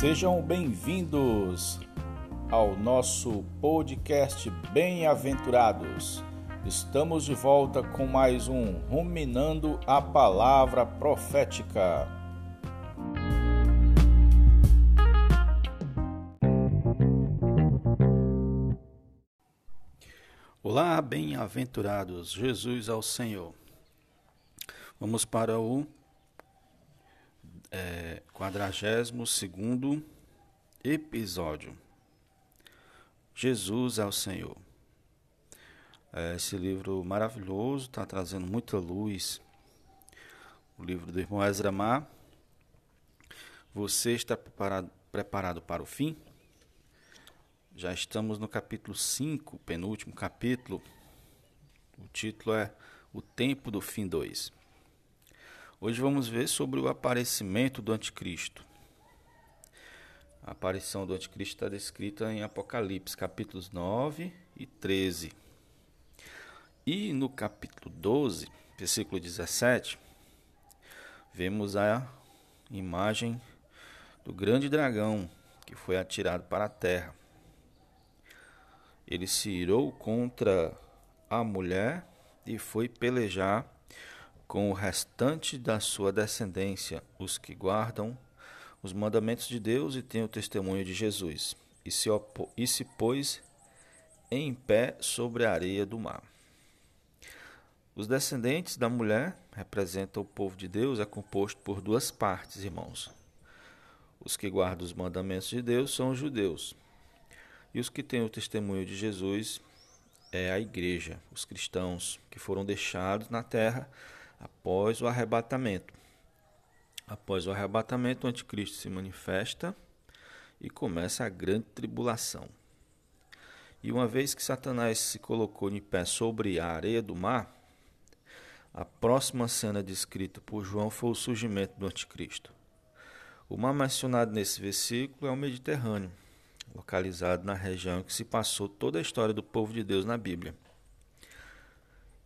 Sejam bem-vindos ao nosso podcast Bem-aventurados. Estamos de volta com mais um Ruminando a Palavra Profética. Olá, bem-aventurados, Jesus ao Senhor. Vamos para o é, 42 episódio. Jesus é o Senhor. É, esse livro maravilhoso está trazendo muita luz. O livro do irmão Ezra Mar. Você está preparado, preparado para o fim? Já estamos no capítulo 5, penúltimo capítulo. O título é O Tempo do Fim 2. Hoje vamos ver sobre o aparecimento do Anticristo. A aparição do Anticristo está descrita em Apocalipse, capítulos 9 e 13. E no capítulo 12, versículo 17, vemos a imagem do grande dragão que foi atirado para a terra. Ele se irou contra a mulher e foi pelejar com o restante da sua descendência, os que guardam os mandamentos de Deus e têm o testemunho de Jesus, e se, e se pôs em pé sobre a areia do mar. Os descendentes da mulher representam o povo de Deus, é composto por duas partes, irmãos. Os que guardam os mandamentos de Deus são os judeus, e os que têm o testemunho de Jesus é a igreja, os cristãos que foram deixados na terra após o arrebatamento. Após o arrebatamento, o anticristo se manifesta e começa a grande tribulação. E uma vez que Satanás se colocou de pé sobre a areia do mar, a próxima cena descrita por João foi o surgimento do anticristo. O mar mencionado nesse versículo é o Mediterrâneo, localizado na região em que se passou toda a história do povo de Deus na Bíblia.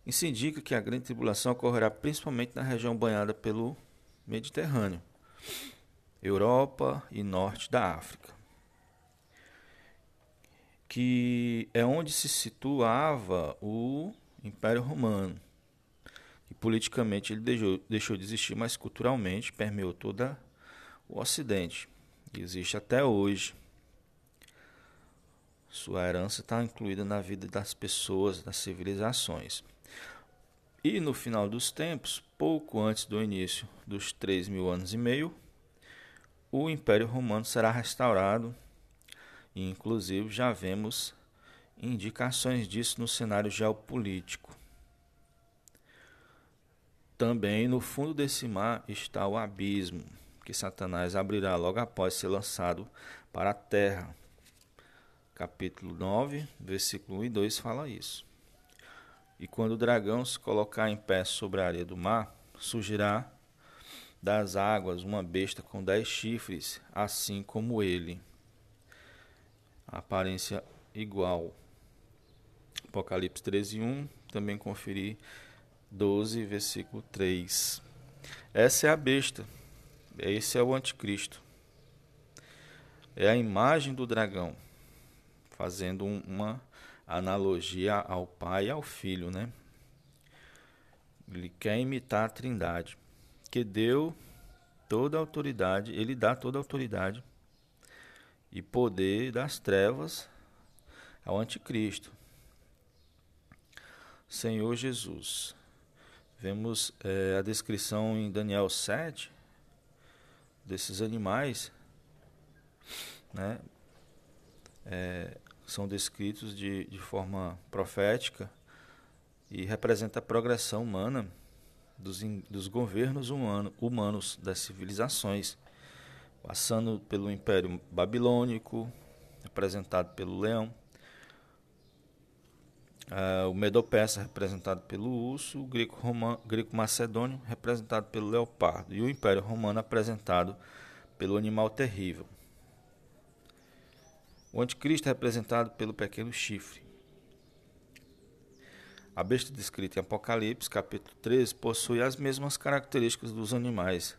Isso indica que a grande tribulação ocorrerá principalmente na região banhada pelo Mediterrâneo, Europa e norte da África, que é onde se situava o Império Romano. E politicamente ele deixou, deixou de existir, mas culturalmente permeou todo o Ocidente. E existe até hoje. Sua herança está incluída na vida das pessoas, das civilizações. E no final dos tempos, pouco antes do início dos três mil anos e meio, o Império Romano será restaurado, e inclusive já vemos indicações disso no cenário geopolítico. Também no fundo desse mar está o abismo, que Satanás abrirá logo após ser lançado para a terra. Capítulo 9, versículo 1 e 2 fala isso. E quando o dragão se colocar em pé sobre a areia do mar, surgirá das águas uma besta com dez chifres, assim como ele. Aparência igual. Apocalipse 13, 1, também conferir 12, versículo 3. Essa é a besta. Esse é o anticristo. É a imagem do dragão, fazendo uma analogia ao pai e ao filho, né? Ele quer imitar a Trindade, que deu toda a autoridade, ele dá toda a autoridade e poder das trevas ao anticristo. Senhor Jesus. Vemos é, a descrição em Daniel 7 desses animais, né? É, são descritos de, de forma profética e representa a progressão humana dos, dos governos humano, humanos das civilizações, passando pelo Império Babilônico, representado pelo leão, uh, o Medo-Persa, representado pelo urso, o Greco-Macedônio, Greco representado pelo leopardo, e o Império Romano, apresentado pelo animal terrível. O anticristo é representado pelo pequeno chifre. A besta descrita em Apocalipse, capítulo 13, possui as mesmas características dos animais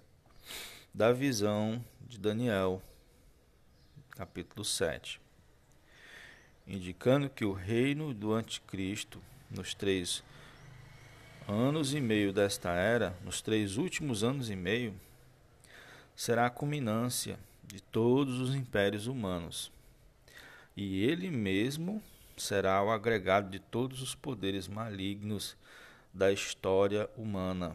da visão de Daniel. capítulo 7, indicando que o reino do anticristo nos três anos e meio desta era, nos três últimos anos e meio, será a culminância de todos os impérios humanos. E ele mesmo será o agregado de todos os poderes malignos da história humana,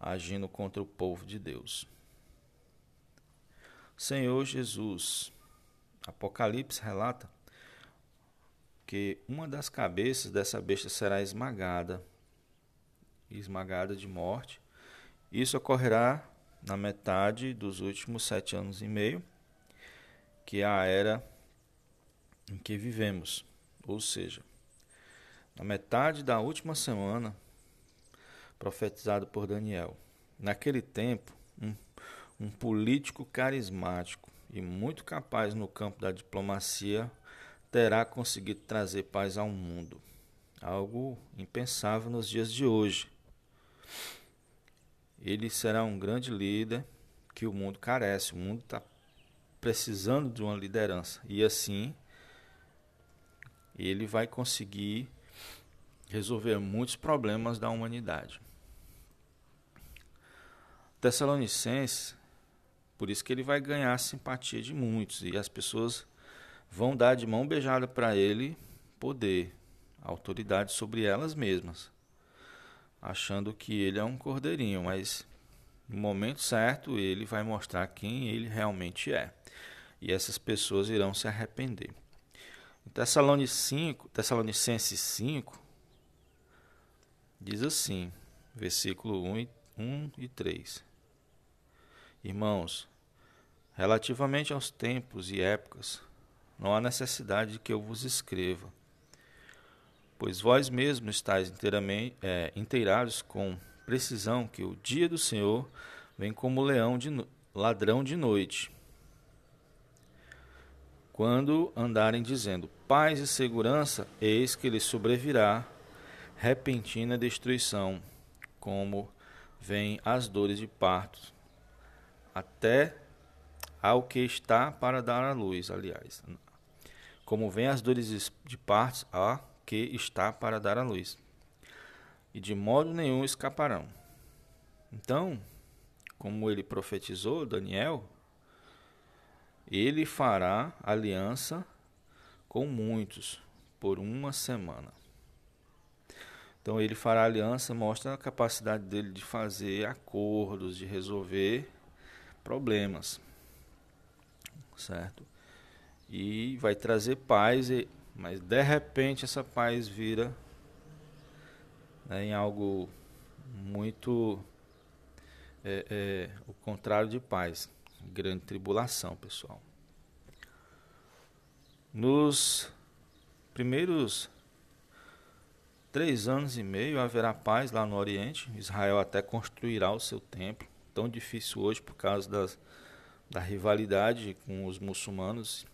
agindo contra o povo de Deus. Senhor Jesus, Apocalipse relata que uma das cabeças dessa besta será esmagada, esmagada de morte. Isso ocorrerá na metade dos últimos sete anos e meio, que é a era em que vivemos, ou seja, na metade da última semana, profetizado por Daniel. Naquele tempo, um, um político carismático e muito capaz no campo da diplomacia terá conseguido trazer paz ao mundo, algo impensável nos dias de hoje. Ele será um grande líder que o mundo carece, o mundo está precisando de uma liderança e assim ele vai conseguir resolver muitos problemas da humanidade. Tessalonicenses, por isso que ele vai ganhar a simpatia de muitos e as pessoas vão dar de mão beijada para ele poder, autoridade sobre elas mesmas, achando que ele é um cordeirinho, mas no momento certo ele vai mostrar quem ele realmente é. E essas pessoas irão se arrepender. Tessalonicenses 5 diz assim, versículo 1 e, 1 e 3. Irmãos, relativamente aos tempos e épocas, não há necessidade de que eu vos escreva, pois vós mesmos estáis inteiramente, é, inteirados com precisão que o dia do Senhor vem como leão de ladrão de noite. Quando andarem dizendo paz e segurança, eis que lhes sobrevirá repentina destruição, como vem as dores de parto, até ao que está para dar à luz, aliás. Como vem as dores de parto a que está para dar à luz. E de modo nenhum escaparão. Então, como ele profetizou, Daniel, ele fará aliança com muitos por uma semana. Então ele fará aliança, mostra a capacidade dele de fazer acordos, de resolver problemas. Certo? E vai trazer paz, mas de repente essa paz vira né, em algo muito é, é, o contrário de paz, grande tribulação, pessoal. Nos primeiros três anos e meio haverá paz lá no Oriente. Israel até construirá o seu templo, tão difícil hoje por causa das, da rivalidade com os muçulmanos.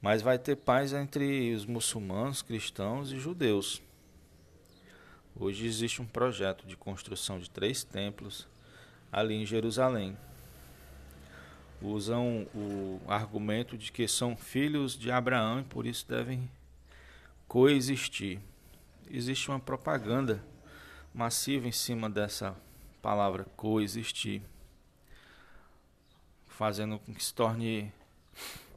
Mas vai ter paz entre os muçulmanos, cristãos e judeus. Hoje existe um projeto de construção de três templos ali em Jerusalém. Usam o argumento de que são filhos de Abraão e por isso devem coexistir. Existe uma propaganda massiva em cima dessa palavra coexistir, fazendo com que se torne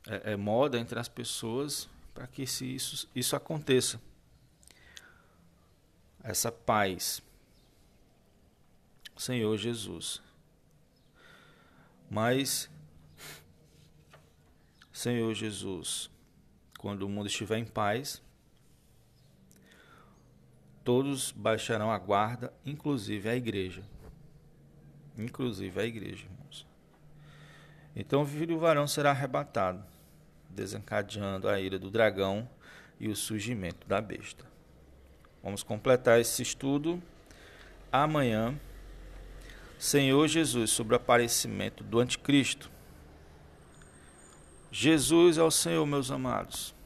é, é, moda entre as pessoas para que isso, isso aconteça essa paz. Senhor Jesus. Mas, Senhor Jesus, quando o mundo estiver em paz, todos baixarão a guarda, inclusive a igreja. Inclusive a igreja, irmãos. Então o filho varão será arrebatado, desencadeando a ira do dragão e o surgimento da besta. Vamos completar esse estudo amanhã. Senhor Jesus, sobre o aparecimento do Anticristo. Jesus é o Senhor, meus amados.